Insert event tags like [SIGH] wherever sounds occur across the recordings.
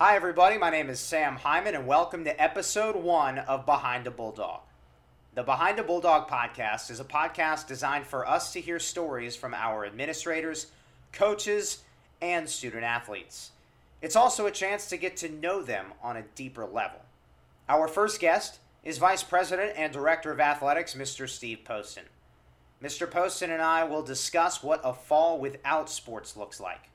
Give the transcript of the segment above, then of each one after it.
Hi, everybody. My name is Sam Hyman, and welcome to episode one of Behind a Bulldog. The Behind a Bulldog podcast is a podcast designed for us to hear stories from our administrators, coaches, and student athletes. It's also a chance to get to know them on a deeper level. Our first guest is Vice President and Director of Athletics, Mr. Steve Poston. Mr. Poston and I will discuss what a fall without sports looks like.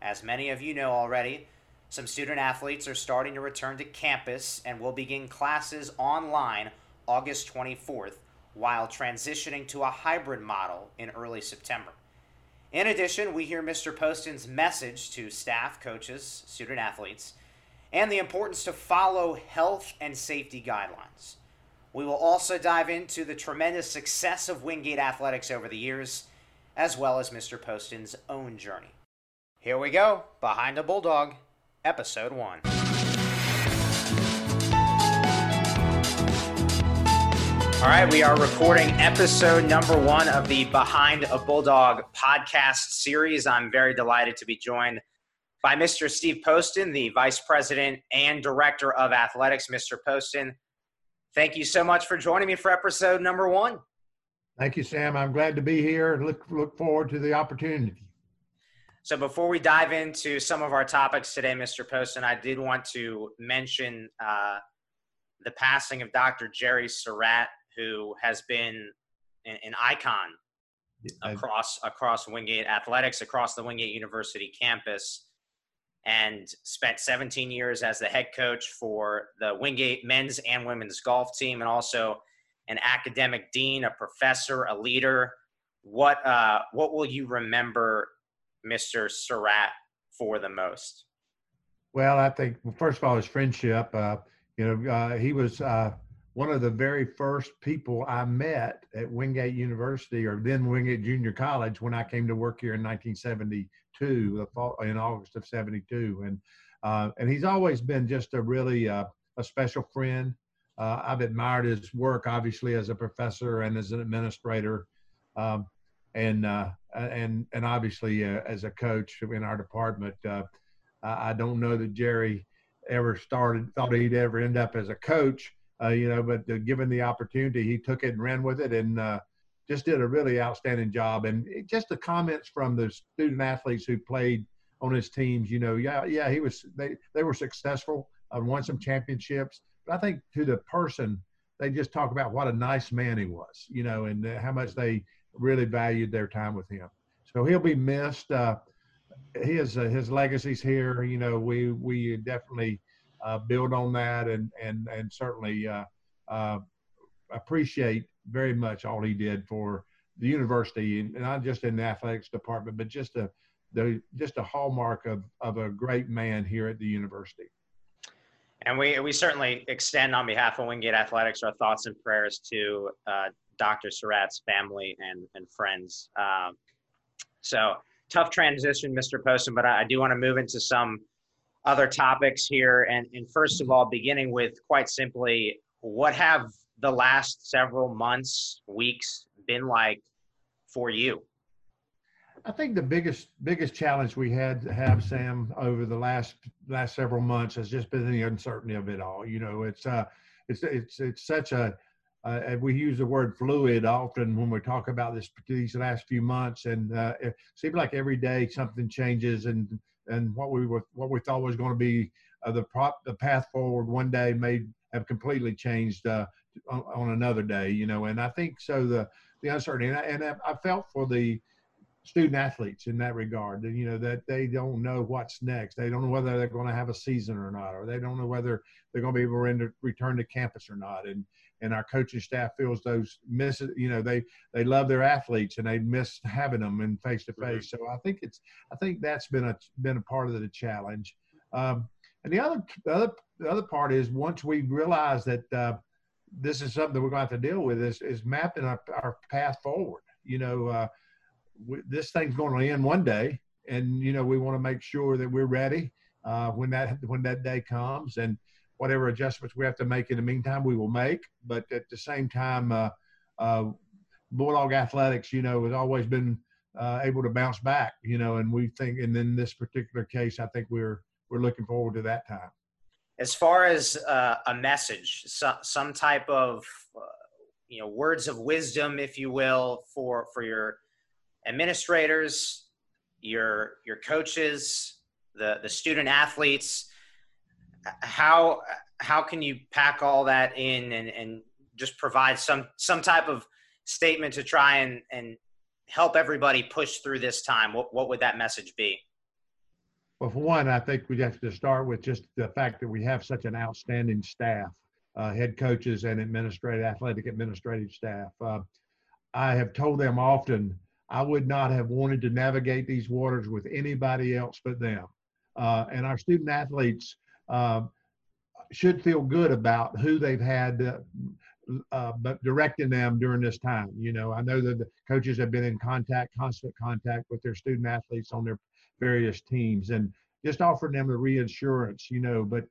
As many of you know already, some student athletes are starting to return to campus and will begin classes online August 24th while transitioning to a hybrid model in early September. In addition, we hear Mr. Poston's message to staff, coaches, student athletes, and the importance to follow health and safety guidelines. We will also dive into the tremendous success of Wingate Athletics over the years, as well as Mr. Poston's own journey. Here we go Behind a Bulldog, Episode 1. All right, we are recording episode number one of the Behind a Bulldog podcast series. I'm very delighted to be joined by Mr. Steve Poston, the Vice President and Director of Athletics. Mr. Poston, thank you so much for joining me for episode number one. Thank you, Sam. I'm glad to be here and look, look forward to the opportunity. So before we dive into some of our topics today, Mr. Poston, I did want to mention uh, the passing of Dr. Jerry Surratt, who has been an, an icon across across Wingate athletics, across the Wingate University campus and spent 17 years as the head coach for the Wingate men's and women's golf team, and also an academic dean, a professor, a leader. What uh, what will you remember Mr. Surratt for the most? Well, I think well, first of all, his friendship. Uh, you know, uh, he was uh, one of the very first people I met at Wingate University, or then Wingate Junior College, when I came to work here in 1972, the fall, in August of 72. And, uh, and he's always been just a really uh, a special friend. Uh, I've admired his work, obviously, as a professor and as an administrator. Um, and, uh, and, and obviously uh, as a coach in our department. Uh, I don't know that Jerry ever started, thought he'd ever end up as a coach, you know, but given the opportunity, he took it and ran with it. And, just did a really outstanding job. And just the comments from the student athletes who played on his teams, you know, yeah, yeah, he was. They they were successful, uh, won some championships. But I think to the person, they just talk about what a nice man he was, you know, and how much they really valued their time with him. So he'll be missed. Uh, his uh, his legacy's here. You know, we we definitely uh, build on that, and and and certainly uh, uh, appreciate very much all he did for the university, and not just in the athletics department, but just a the just a hallmark of of a great man here at the university. And we we certainly extend on behalf of Wingate Athletics our thoughts and prayers to uh, Dr. Surratt's family and and friends. Um, so tough transition, Mr. Poston, but I, I do want to move into some other topics here. And, and first of all, beginning with quite simply, what have the last several months, weeks been like for you? I think the biggest biggest challenge we had to have Sam over the last last several months has just been the uncertainty of it all. You know, it's uh, it's it's it's such a uh, we use the word fluid often when we talk about this these last few months, and uh, it seems like every day something changes, and and what we were what we thought was going to be uh, the prop the path forward one day may have completely changed uh, on, on, another day, you know. And I think so the the uncertainty, and I, and I felt for the student athletes in that regard, that, you know, that they don't know what's next. They don't know whether they're going to have a season or not, or they don't know whether they're going to be able to return to campus or not. And and our coaching staff feels those miss you know they they love their athletes and they miss having them in face to face so i think it's i think that's been a been a part of the challenge um, and the other the other the other part is once we realize that uh, this is something that we're going to have to deal with is, is mapping our, our path forward. You know, uh, we, this thing's going to end one day, and you know we want to make sure that we're ready uh, when that when that day comes, and whatever adjustments we have to make in the meantime, we will make. But at the same time, uh, uh Bulldog Athletics, you know, has always been uh, able to bounce back. You know, and we think, and in this particular case, I think we're we're looking forward to that time. As far as uh, a message, so, some type of uh, you know words of wisdom, if you will, for for your administrators, your your coaches, the the student athletes. How how can you pack all that in and, and just provide some some type of statement to try and and help everybody push through this time? What what would that message be? Well, for one, I think we have to start with just the fact that we have such an outstanding staff, uh, head coaches and administrative, athletic administrative staff. Uh, I have told them often I would not have wanted to navigate these waters with anybody else but them. Uh, and our student athletes uh, should feel good about who they've had uh, directing them during this time. You know, I know that the coaches have been in contact, constant contact with their student athletes on their various teams, and just offering them the reassurance. You know, but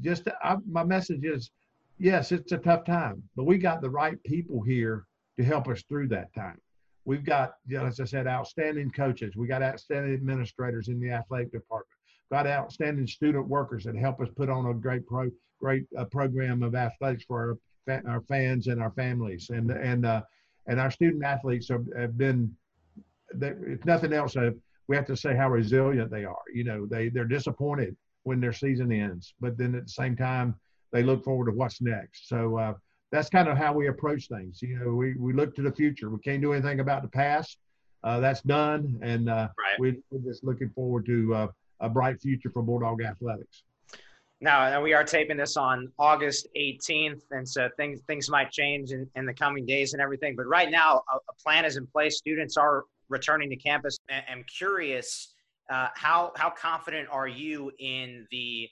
just I, my message is, yes, it's a tough time, but we got the right people here to help us through that time. We've got, you know, as I said, outstanding coaches. We got outstanding administrators in the athletic department. Got outstanding student workers that help us put on a great pro, great uh, program of athletics for our our fans and our families and and uh, and our student athletes have, have been if nothing else uh, we have to say how resilient they are you know they they're disappointed when their season ends but then at the same time they look forward to what's next so uh, that's kind of how we approach things you know we, we look to the future we can't do anything about the past uh, that's done and uh, right. we, are just looking forward to uh, a bright future for bulldog athletics now, we are taping this on August 18th, and so things things might change in, in the coming days and everything. But right now, a, a plan is in place. Students are returning to campus. I'm curious, uh, how how confident are you in the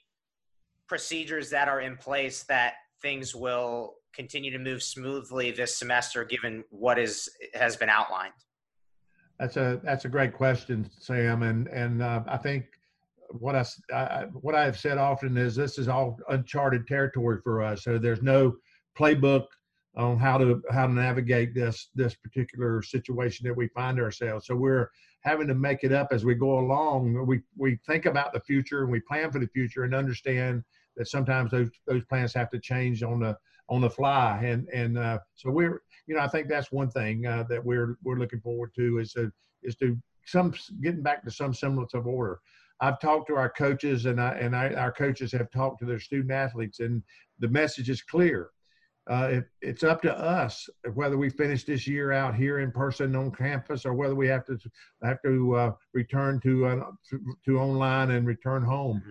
procedures that are in place that things will continue to move smoothly this semester, given what is has been outlined? That's a that's a great question, Sam, and and uh, I think what I, I, what I have said often is this is all uncharted territory for us. So there's no playbook on how to how to navigate this this particular situation that we find ourselves. So we're having to make it up as we go along. We we think about the future and we plan for the future and understand that sometimes those those plans have to change on the on the fly. And and uh, so we're you know I think that's one thing uh, that we're we're looking forward to is to is to some getting back to some semblance of order. I've talked to our coaches, and I, and I, our coaches have talked to their student athletes, and the message is clear. Uh, it, it's up to us whether we finish this year out here in person on campus or whether we have to have to uh, return to, uh, to, to online and return home.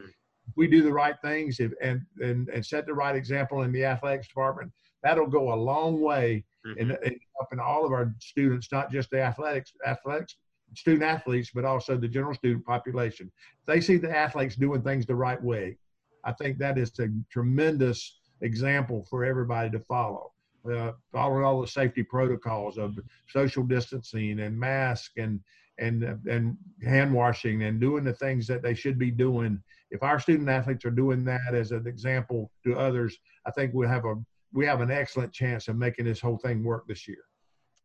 We do the right things if, and, and and set the right example in the athletics department. That'll go a long way mm-hmm. in, in helping all of our students, not just the athletics athletics student athletes, but also the general student population. If they see the athletes doing things the right way, I think that is a tremendous example for everybody to follow. Uh, following all the safety protocols of social distancing and mask and and and hand washing and doing the things that they should be doing. If our student athletes are doing that as an example to others, I think we have a we have an excellent chance of making this whole thing work this year.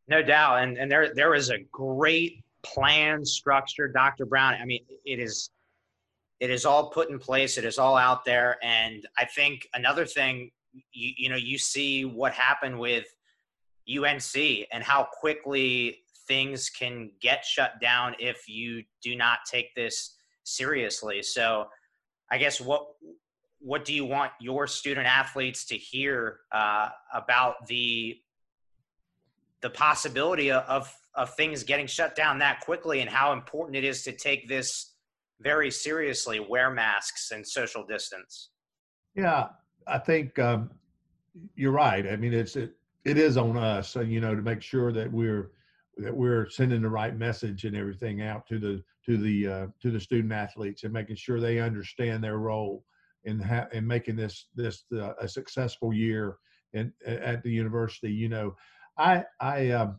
No doubt, and and there there is a great plan, structure, Dr. Brown. I mean, it is it is all put in place. It is all out there. And I think another thing, you, you know, you see what happened with UNC and how quickly things can get shut down if you do not take this seriously. So, I guess what what do you want your student athletes to hear uh, about the the possibility of of things getting shut down that quickly and how important it is to take this very seriously wear masks and social distance? Yeah i think um, you're right. I mean it's it, it is on us you know to make sure that we're that we're sending the right message and everything out to the to the uh, to the student athletes and making sure they understand their role in ha- in making this this uh, a successful year in, at the university you know i i um,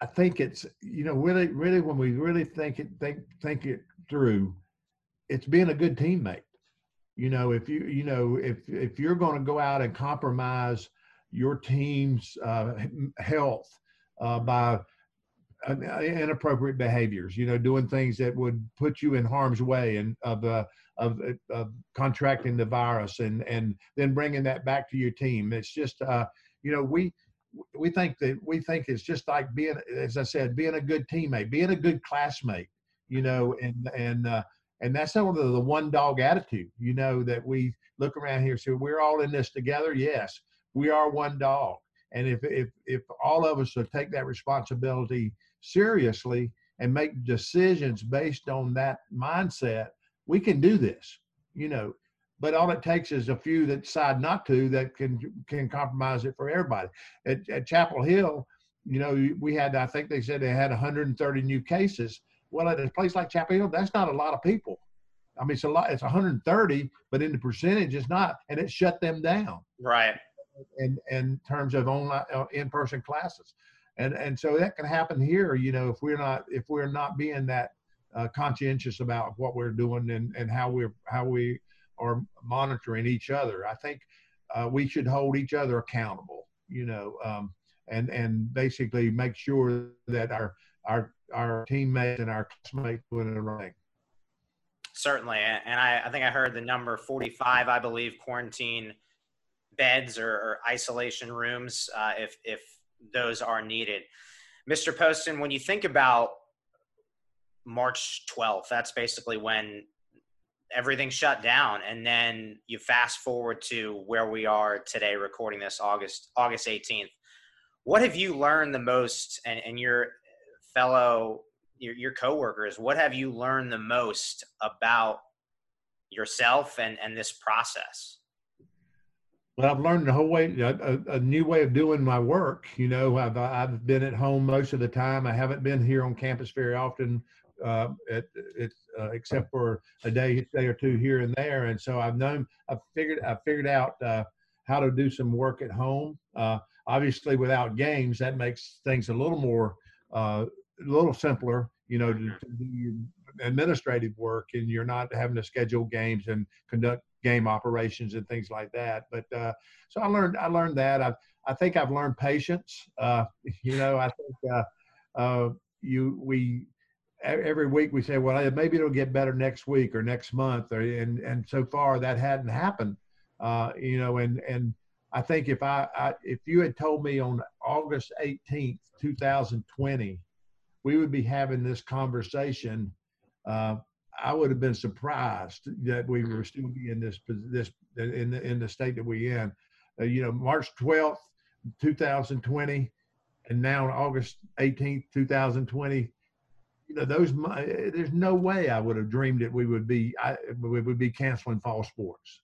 I think it's you know really really when we really think it think think it through, it's being a good teammate. You know if you you know if if you're going to go out and compromise your team's uh, health uh, by inappropriate behaviors. You know, doing things that would put you in harm's way and of uh, of, of contracting the virus, and and then bringing that back to your team. It's just uh, you know we we think that we think it's just like being, as I said, being a good teammate, being a good classmate. You know, and and uh, and that's sort of the one dog attitude. You know that we look around here, so we're all in this together. Yes, we are one dog and if if if all of us would take that responsibility seriously and make decisions based on that mindset, we can do this. You know, but all it takes is a few that decide not to that can can compromise it for everybody. At, at Chapel Hill, you know, we had I think they said they had 130 new cases. Well, at a place like Chapel Hill, that's not a lot of people. I mean, it's a lot. It's 130, but in the percentage, it's not, and it shut them down. Right in, in terms of online uh, in-person classes. And and so that can happen here you know if we're not if we're not being that uh, conscientious about what we're doing and and how we're how we are monitoring each other. I think uh, we should hold each other accountable you know um, and and basically make sure that our our our teammates and our classmates doing the right certainly and I, I think i heard the number 45 i believe quarantine beds or, or isolation rooms uh, if if those are needed. Mr. Poston, when you think about March 12th, that's basically when everything shut down, and then you fast forward to where we are today, recording this August August 18th. What have you learned the most, and, and your fellow your, your coworkers? What have you learned the most about yourself and and this process? Well, I've learned a whole way, a, a, new way of doing my work. You know, I've I've been at home most of the time. I haven't been here on campus very often, uh, at, it, uh, except for a day, day or two here and there. And so I've known, I've figured, I figured out uh, how to do some work at home. Uh, obviously, without games, that makes things a little more, uh, a little simpler. You know, to, to do administrative work, and you're not having to schedule games and conduct game operations and things like that. But uh, so I learned I learned that. I I think I've learned patience. Uh, [LAUGHS] you know, I think uh, uh, you we every week we say, well, maybe it'll get better next week or next month, or and and so far that hadn't happened. Uh, you know, and and I think if I, I if you had told me on August 18th, 2020, we would be having this conversation uh, I would have been surprised that we were still in this this in the in the state that we in. Uh, you know, March twelfth, two thousand twenty, and now August eighteenth, two thousand twenty. You know, those there's no way I would have dreamed that we would be I, we would be canceling fall sports.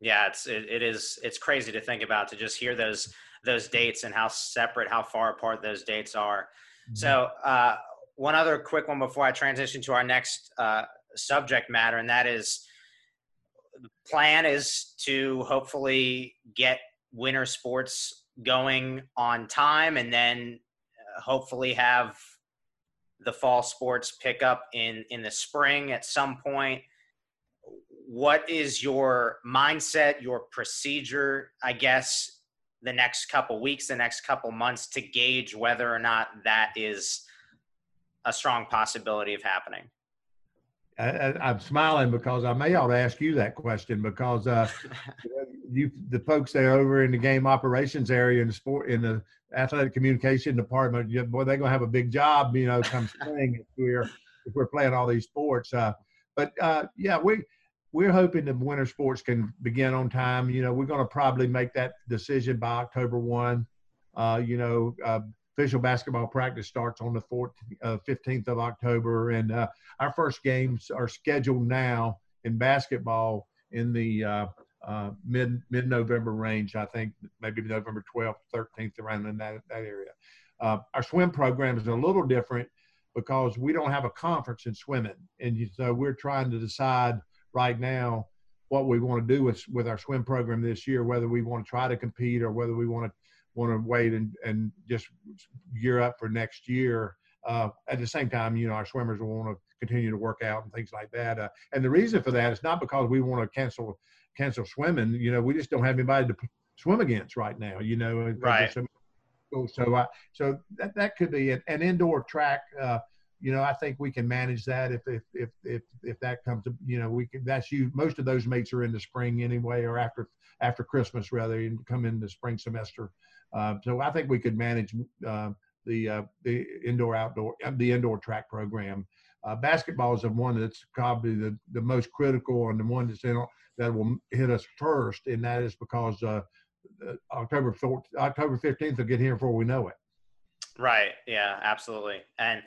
Yeah, it's it, it is it's crazy to think about to just hear those those dates and how separate, how far apart those dates are. Mm-hmm. So, uh, one other quick one before I transition to our next uh, subject matter, and that is the plan is to hopefully get winter sports going on time and then uh, hopefully have the fall sports pick up in in the spring at some point. What is your mindset your procedure i guess the next couple weeks the next couple months to gauge whether or not that is a strong possibility of happening? I, am smiling because I may ought to ask you that question because uh, [LAUGHS] you, the folks there over in the game operations area in the sport in the athletic communication department, you, boy, they're gonna have a big job, you know, come [LAUGHS] spring if we're if we're playing all these sports. Uh, but uh, yeah, we we're hoping the winter sports can begin on time. You know, we're gonna probably make that decision by October one. Uh, you know, uh, official basketball practice starts on the 14th, uh, 15th of October, and uh, our first games are scheduled now in basketball in the uh, uh mid mid November range. I think maybe November 12th, 13th, around in that that area. Uh, our swim program is a little different because we don't have a conference in swimming, and so we're trying to decide right now what we want to do with with our swim program this year, whether we want to try to compete or whether we want to want to wait and, and just gear up for next year. Uh, at the same time, you know, our swimmers will want to continue to work out and things like that. Uh, and the reason for that is not because we want to cancel cancel swimming. You know, we just don't have anybody to swim against right now. You know, right. So, uh, so that, that could be an, an indoor track. Uh, you know, I think we can manage that if if if if, if that comes to you know we can. That's you. Most of those mates are in the spring anyway, or after after Christmas rather, and come in the spring semester. Uh, so I think we could manage uh, the uh, the indoor outdoor the indoor track program. Basketball is the one that's probably the, the most critical and the one that's in, that will hit us first, and that is because October 4th, October 15th will get here before we know it. Right. Yeah. Absolutely. And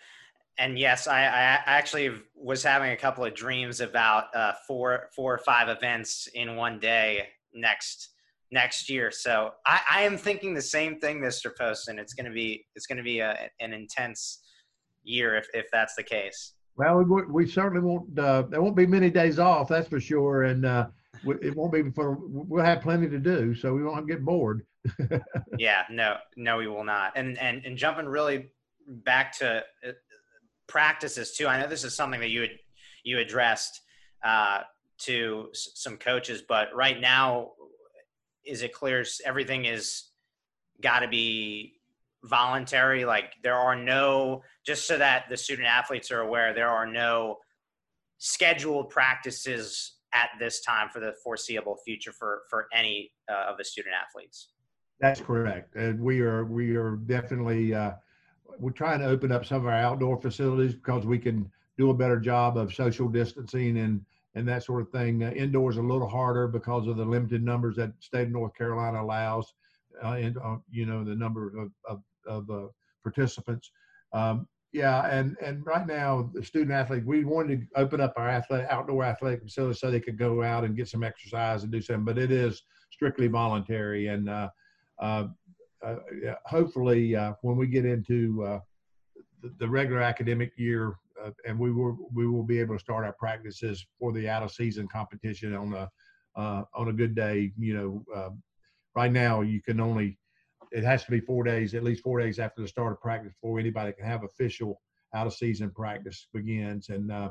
and yes, I, I actually was having a couple of dreams about uh, four four or five events in one day next next year. So I, I am thinking the same thing, Mr. Poston. It's going to be it's going to be a, an intense year if if that's the case. Well, we, we certainly won't. Uh, there won't be many days off, that's for sure, and uh, it won't be for. We'll have plenty to do, so we won't get bored. [LAUGHS] yeah, no, no, we will not. And and and jumping really back to uh, practices too. I know this is something that you had you addressed uh, to some coaches, but right now, is it clear everything is got to be voluntary? Like there are no just so that the student athletes are aware, there are no scheduled practices at this time for the foreseeable future for for any uh, of the student athletes. That's correct, and we are we are definitely uh, we're trying to open up some of our outdoor facilities because we can do a better job of social distancing and and that sort of thing. Uh, indoors a little harder because of the limited numbers that state of North Carolina allows, uh, and uh, you know the number of of, of uh, participants. Um, yeah, and and right now the student athlete, we wanted to open up our athletic outdoor athletic facility so they could go out and get some exercise and do something, but it is strictly voluntary. And uh, uh, hopefully, when we get into the, regular academic year, uh, and we will we will be able to start our practices for the out of season competition on a on a good day. You know, right now you can only it has to be four days, at least four days after the start of practice before anybody can have official out of season practice begins. And uh,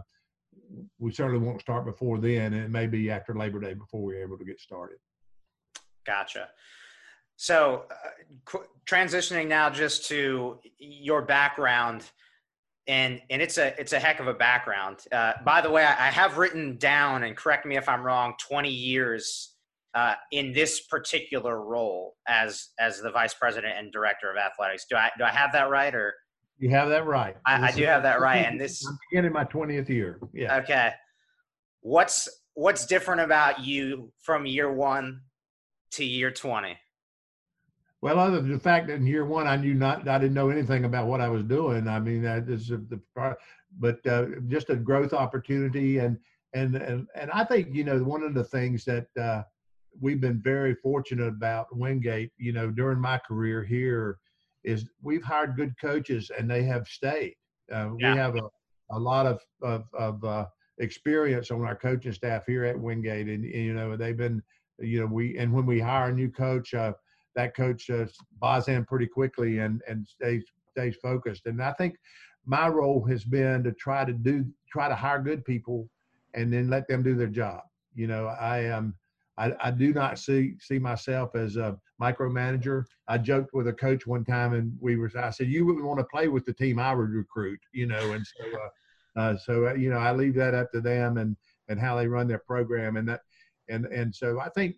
we certainly won't start before then. And it may be after Labor Day before we're able to get started. Gotcha. So, uh, qu- transitioning now just to your background, and and it's a it's a heck of a background. Uh, by the way, I, I have written down, and correct me if I'm wrong, 20 years uh, in this particular role as as the vice president and director of athletics. Do I do I have that right or? You have that right. I, I do have that right, and this. I'm beginning my twentieth year. Yeah. Okay. What's what's different about you from year one to year twenty? Well, other than the fact that in year one I knew not, I didn't know anything about what I was doing. I mean, that is the, but uh, just a growth opportunity, and and and and I think you know one of the things that uh, we've been very fortunate about Wingate, you know, during my career here is we've hired good coaches and they have stayed. Uh, yeah. We have a, a lot of, of, of uh, experience on our coaching staff here at Wingate. And, and, you know, they've been, you know, we, and when we hire a new coach, uh, that coach uh, buys in pretty quickly and, and stays, stays focused. And I think my role has been to try to do, try to hire good people and then let them do their job. You know, I am, um, I, I do not see see myself as a micromanager. I joked with a coach one time, and we were. I said, "You wouldn't want to play with the team I would recruit," you know. And so, uh, uh, so uh, you know, I leave that up to them and and how they run their program, and that, and and so I think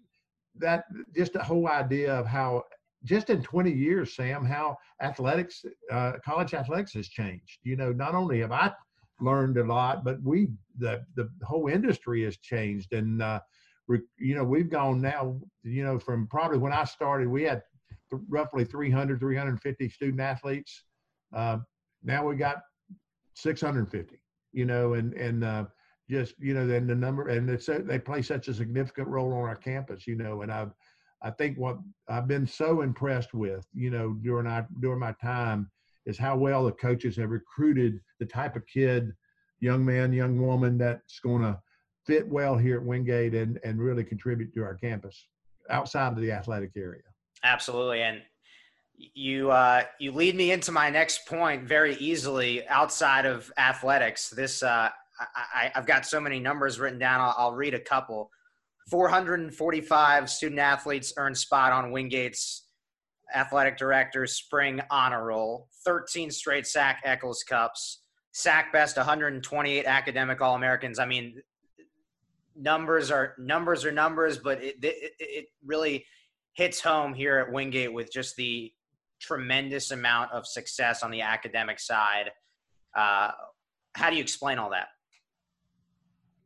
that just the whole idea of how just in 20 years, Sam, how athletics, uh, college athletics has changed. You know, not only have I learned a lot, but we the the whole industry has changed, and uh, you know, we've gone now, you know, from probably when I started, we had th- roughly 300, 350 student athletes. Uh, now we got 650, you know, and, and, uh, just, you know, then the number, and it's, they play such a significant role on our campus, you know, and I've, I think what I've been so impressed with, you know, during our, during my time is how well the coaches have recruited the type of kid, young man, young woman that's going to, fit well here at Wingate and, and really contribute to our campus outside of the athletic area. Absolutely. And you uh, you lead me into my next point very easily outside of athletics. This uh, I, have got so many numbers written down. I'll, I'll, read a couple. 445 student athletes earned spot on Wingate's athletic director, spring honor roll, 13 straight SAC Echols Cups, sack best 128 academic All Americans. I mean, numbers are numbers are numbers, but it, it, it really hits home here at Wingate with just the tremendous amount of success on the academic side. Uh, how do you explain all that?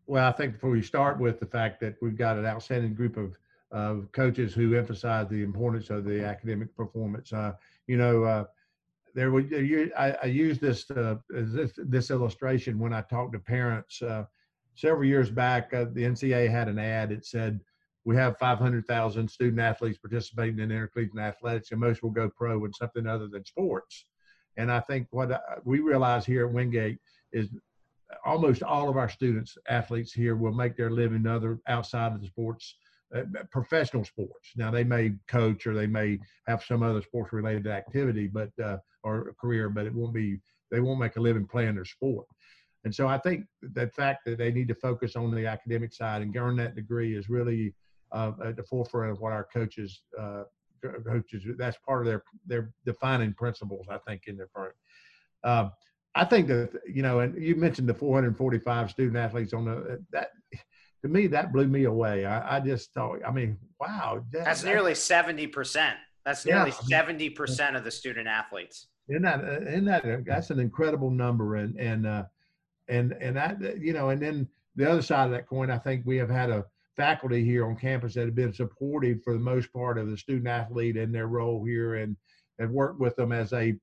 Well, I think before we start with the fact that we've got an outstanding group of of coaches who emphasize the importance of the academic performance. Uh, you know, uh, there was I, I use this, uh, this, this illustration when I talk to parents. Uh, several years back, uh, the NCAA had an ad. It said, "We have 500,000 student athletes participating in intercollegiate athletics, and most will go pro in something other than sports." And I think what uh, we realize here at Wingate is almost all of our students, athletes here, will make their living other outside of the sports uh, professional sports. Now they may coach or they may have some other sports related activity, but uh, or career, but it won't be they won't make a living playing their sport. And so I think the fact that they need to focus on the academic side and earn that degree is really uh, at the forefront of what our coaches uh, coaches that's part of their their defining principles. I think in their firm. Uh, I think that you know, and you mentioned the 445 student athletes on the that to me, that blew me away. I, I just thought, I mean, wow. That, that's nearly 70%. That's nearly yeah, 70% of the student athletes. Isn't that, isn't that, that's an incredible number. And, and, uh, and, and that, you know, and then the other side of that coin, I think we have had a faculty here on campus that have been supportive for the most part of the student athlete in their role here and have worked with them as they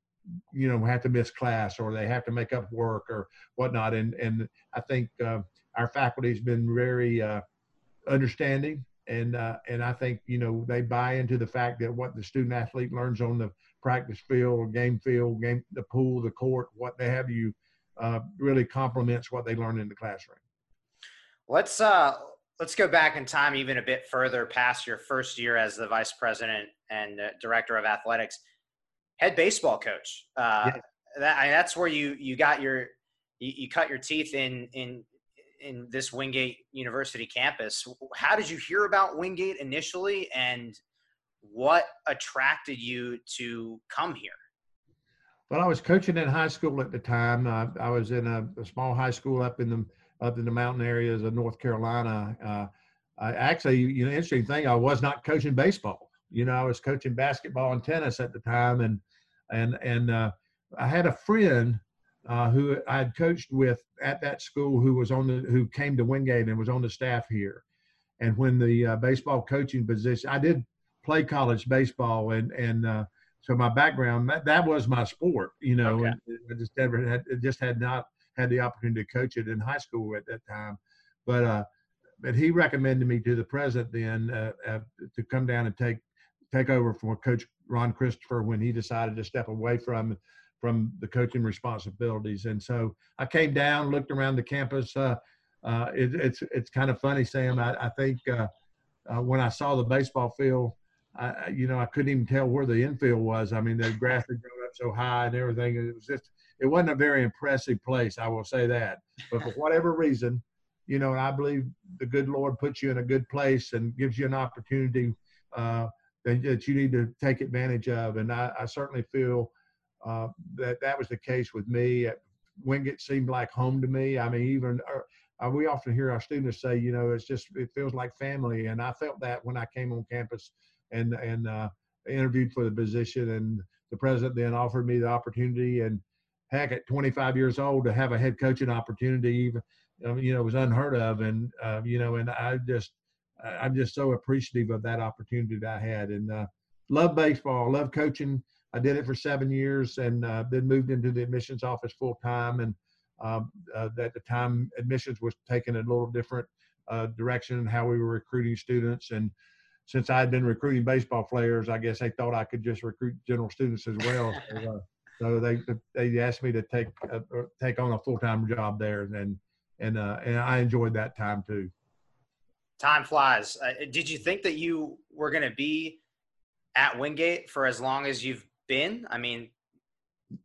you know have to miss class or they have to make up work or whatnot and and i think uh, our faculty has been very uh, understanding and uh, and I think you know they buy into the fact that what the student athlete learns on the practice field, game field, game the pool, the court, what they have you uh, really complements what they learn in the classroom. Let's uh let's go back in time even a bit further past your first year as the vice president and director of athletics, head baseball coach. Uh, yeah. that, I mean, that's where you you got your you, you cut your teeth in in in this Wingate University campus. How did you hear about Wingate initially, and what attracted you to come here? Well, I was coaching in high school at the time. I, I was in a, a, small high school up in the up in the mountain areas of North Carolina. Uh, I actually, you know, interesting thing, I was not coaching baseball. You know, I was coaching basketball and tennis at the time, and and and uh, I had a friend uh, who I had coached with at that school, who was on the who came to Wingate and was on the staff here. And when the uh, baseball coaching position, I did play college baseball, and and uh, so my background that, that was my sport, you know. Okay. I just never had just had not had the opportunity to coach it in high school at that time, but uh, but he recommended me to the president then uh, uh, to come down and take take over from Coach Ron Christopher when he decided to step away from from the coaching responsibilities. And so I came down, looked around the campus. Uh, uh, it, it's it's kind of funny, Sam. I, I think uh, uh when I saw the baseball field, I, you know, I couldn't even tell where the infield was. I mean, the grass had grown up so high and everything. It was just, it wasn't a very impressive place. I will say that. But for whatever reason, you know, I believe the good Lord puts you in a good place and gives you an opportunity uh, that, that you need to take advantage of. And I, I certainly feel uh, that that was the case with me. Wingate seemed like home to me. I mean, even uh, uh, we often hear our students say, you know, it's just it feels like family, and I felt that when I came on campus and and uh, interviewed for the position, and the president then offered me the opportunity. And heck, at 25 years old, to have a head coaching opportunity, even um, you know, was unheard of, and uh, you know, and I just I'm just so appreciative of that opportunity that I had, and uh, love baseball, love coaching I did it for seven years and uh, then moved into the admissions office full time. And um, uh, at the time, admissions was taking a little different uh, direction in how we were recruiting students. And since I had been recruiting baseball players, I guess they thought I could just recruit general students as well. so, uh, so they they asked me to take uh, take on a full time job there, and and and I enjoyed that time too. Time flies. did you think that you were going to be at Wingate for as long as you've been? I mean,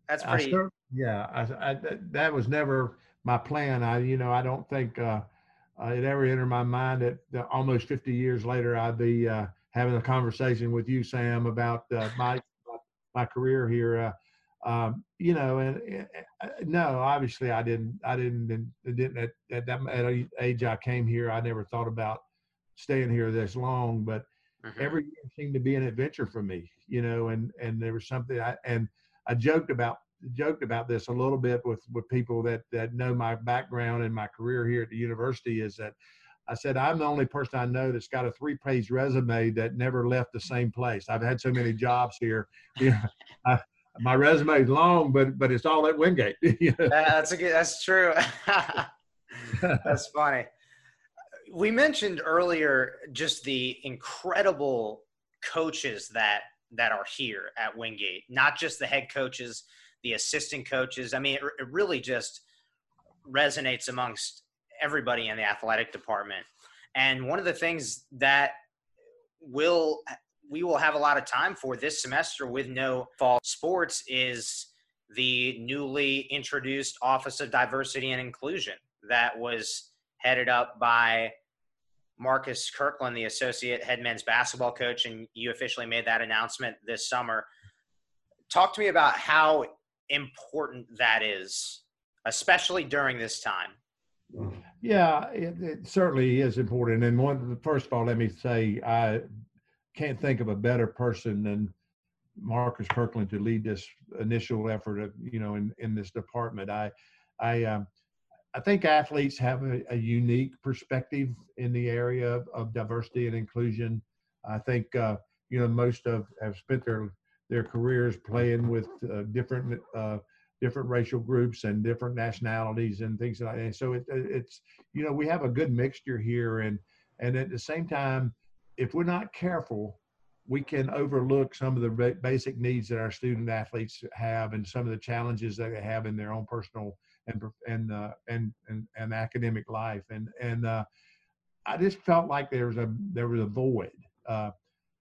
that's pretty. I yeah, I, I, that was never my plan. I, you know, I don't think uh, uh, it ever entered my mind that, that almost 50 years later I'd be uh, having a conversation with you, Sam, about uh, my my career here. Um, you know, and uh, no, obviously I didn't, I didn't, didn't at, at that at age I came here, I never thought about staying here this long, but mm-hmm. every year seemed to be an adventure for me, you know, and, and there was something I, and I joked about, joked about this a little bit with, with people that, that know my background and my career here at the university is that I said, I'm the only person I know that's got a three page resume that never left the same place. I've had so many jobs here. [LAUGHS] You know, I, my resume is long, but but it's all at Wingate. [LAUGHS] that's a good. That's true. [LAUGHS] that's funny. We mentioned earlier just the incredible coaches that that are here at Wingate. Not just the head coaches, the assistant coaches. I mean, it, it really just resonates amongst everybody in the athletic department. And one of the things that will we will have a lot of time for this semester with no fall sports is the newly introduced Office of Diversity and Inclusion that was headed up by Marcus Kirkland, the associate head men's basketball coach, and you officially made that announcement this summer. Talk to me about how important that is, especially during this time. Yeah, it, it certainly is important. And one, first of all, let me say I can't think of a better person than Marcus Kirkland to lead this initial effort of you know in in this department. I I um, I think athletes have a, a, unique perspective in the area of, of diversity and inclusion. I think uh, you know most of have spent their their careers playing with uh, different uh, different racial groups and different nationalities and things like that. So it, it's you know we have a good mixture here, and and at the same time if we're not careful, we can overlook some of the basic needs that our student athletes have and some of the challenges that they have in their own personal and and uh, and, and and academic life. And and uh, I just felt like there was a there was a void uh,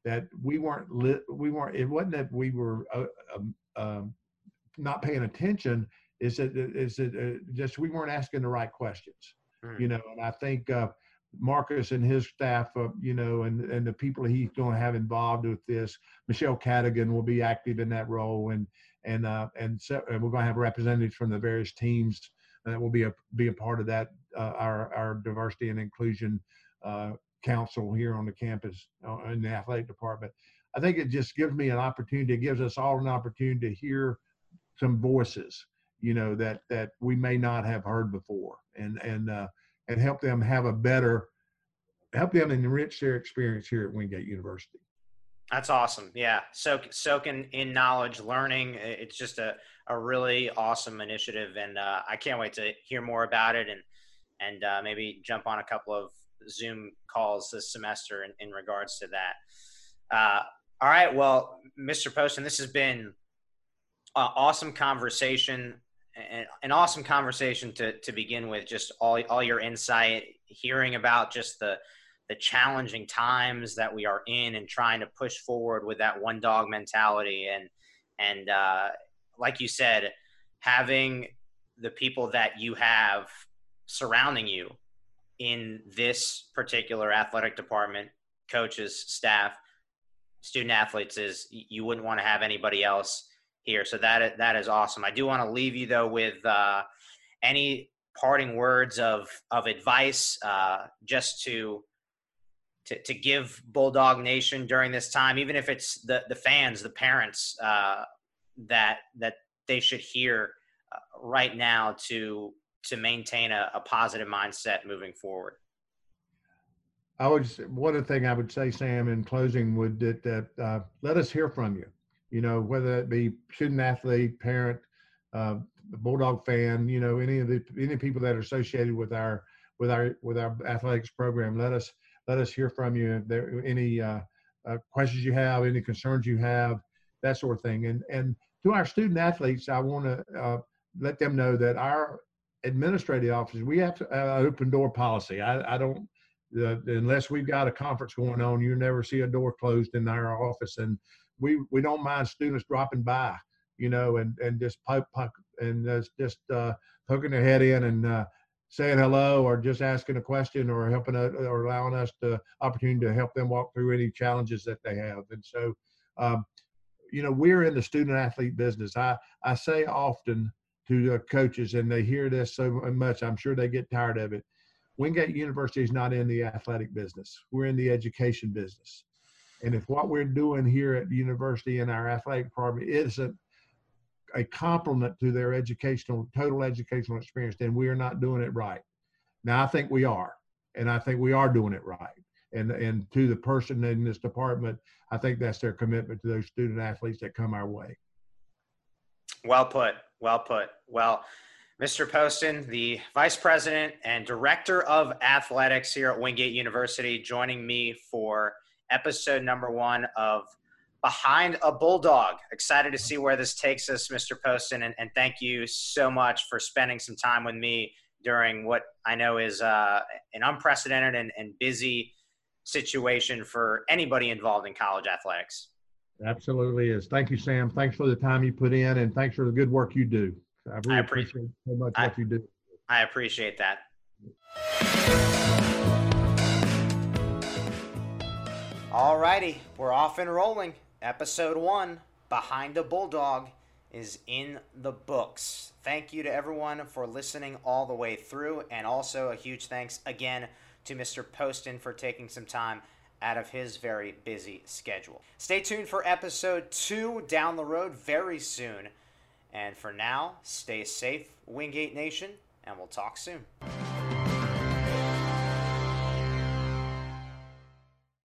that we weren't lit. We weren't. It wasn't that we were uh, um, um, not paying attention. Is that is it uh, just we weren't asking the right questions? Mm. You know, and I think uh, Marcus and his staff, uh, you know, and and the people he's going to have involved with this. Michelle Cadigan will be active in that role, and and uh, and, so, and we're going to have representatives from the various teams that will be a be a part of that uh, our our diversity and inclusion uh, council here on the campus uh, in the athletic department. I think it just gives me an opportunity. It gives us all an opportunity to hear some voices, you know, that that we may not have heard before, and and uh, and help them have a better, help them enrich their experience here at Wingate University. That's awesome. Yeah. Soak, soaking in knowledge, learning. It's just a, a really awesome initiative. And uh, I can't wait to hear more about it and, and uh, maybe jump on a couple of Zoom calls this semester in, in regards to that. Uh, all right. Well, Mr. Poston, this has been an awesome conversation an awesome conversation to to begin with. Just all all your insight, hearing about just the the challenging times that we are in, and trying to push forward with that one dog mentality, and and uh, like you said, having the people that you have surrounding you in this particular athletic department, coaches, staff, student athletes, is you wouldn't want to have anybody else here. So that that is awesome. I do want to leave you though with uh, any parting words of of advice, uh, just to, to to give Bulldog Nation during this time, even if it's the the fans, the parents uh, that that they should hear uh, right now to to maintain a, a positive mindset moving forward. I would one thing I would say, Sam, in closing, would that, that uh, let us hear from you you know, whether it be student athlete, parent, uh, bulldog fan, you know, any of the any people that are associated with our with our with our athletics program. Let us let us hear from you. If there any uh, uh, questions you have, any concerns you have, that sort of thing. And and to our student athletes, I want to uh, let them know that our administrative offices we have to uh, open door policy. I, I don't uh, unless we've got a conference going on, you never see a door closed in our office. And we we don't mind students dropping by, you know, and and just poke, poke and just uh, poking their head in and uh, saying hello or just asking a question or helping us or allowing us the opportunity to help them walk through any challenges that they have. And so, um, you know, we're in the student athlete business. I, I say often to the coaches, and they hear this so much, I'm sure they get tired of it. Wingate University is not in the athletic business. We're in the education business. And if what we're doing here at the university in our athletic department isn't a complement to their educational, total educational experience, then we are not doing it right. Now, I think we are, and I think we are doing it right. And, and to the person in this department, I think that's their commitment to those student athletes that come our way. Well put. Well put. Well, Mr. Poston, the Vice President and Director of Athletics here at Wingate University, joining me for episode number one of Behind a Bulldog. Excited to see where this takes us, Mr. Poston, and, and thank you so much for spending some time with me during what I know is uh, an unprecedented and, and busy situation for anybody involved in college athletics. Absolutely is. Thank you, Sam. Thanks for the time you put in, and thanks for the good work you do. I really I appreciate, appreciate so much I- what you do. I appreciate that. Alrighty, we're off and rolling. Episode one, Behind a Bulldog, is in the books. Thank you to everyone for listening all the way through, and also a huge thanks again to Mr. Poston for taking some time out of his very busy schedule. Stay tuned for episode two down the road very soon. And for now, stay safe, Wingate Nation, and we'll talk soon.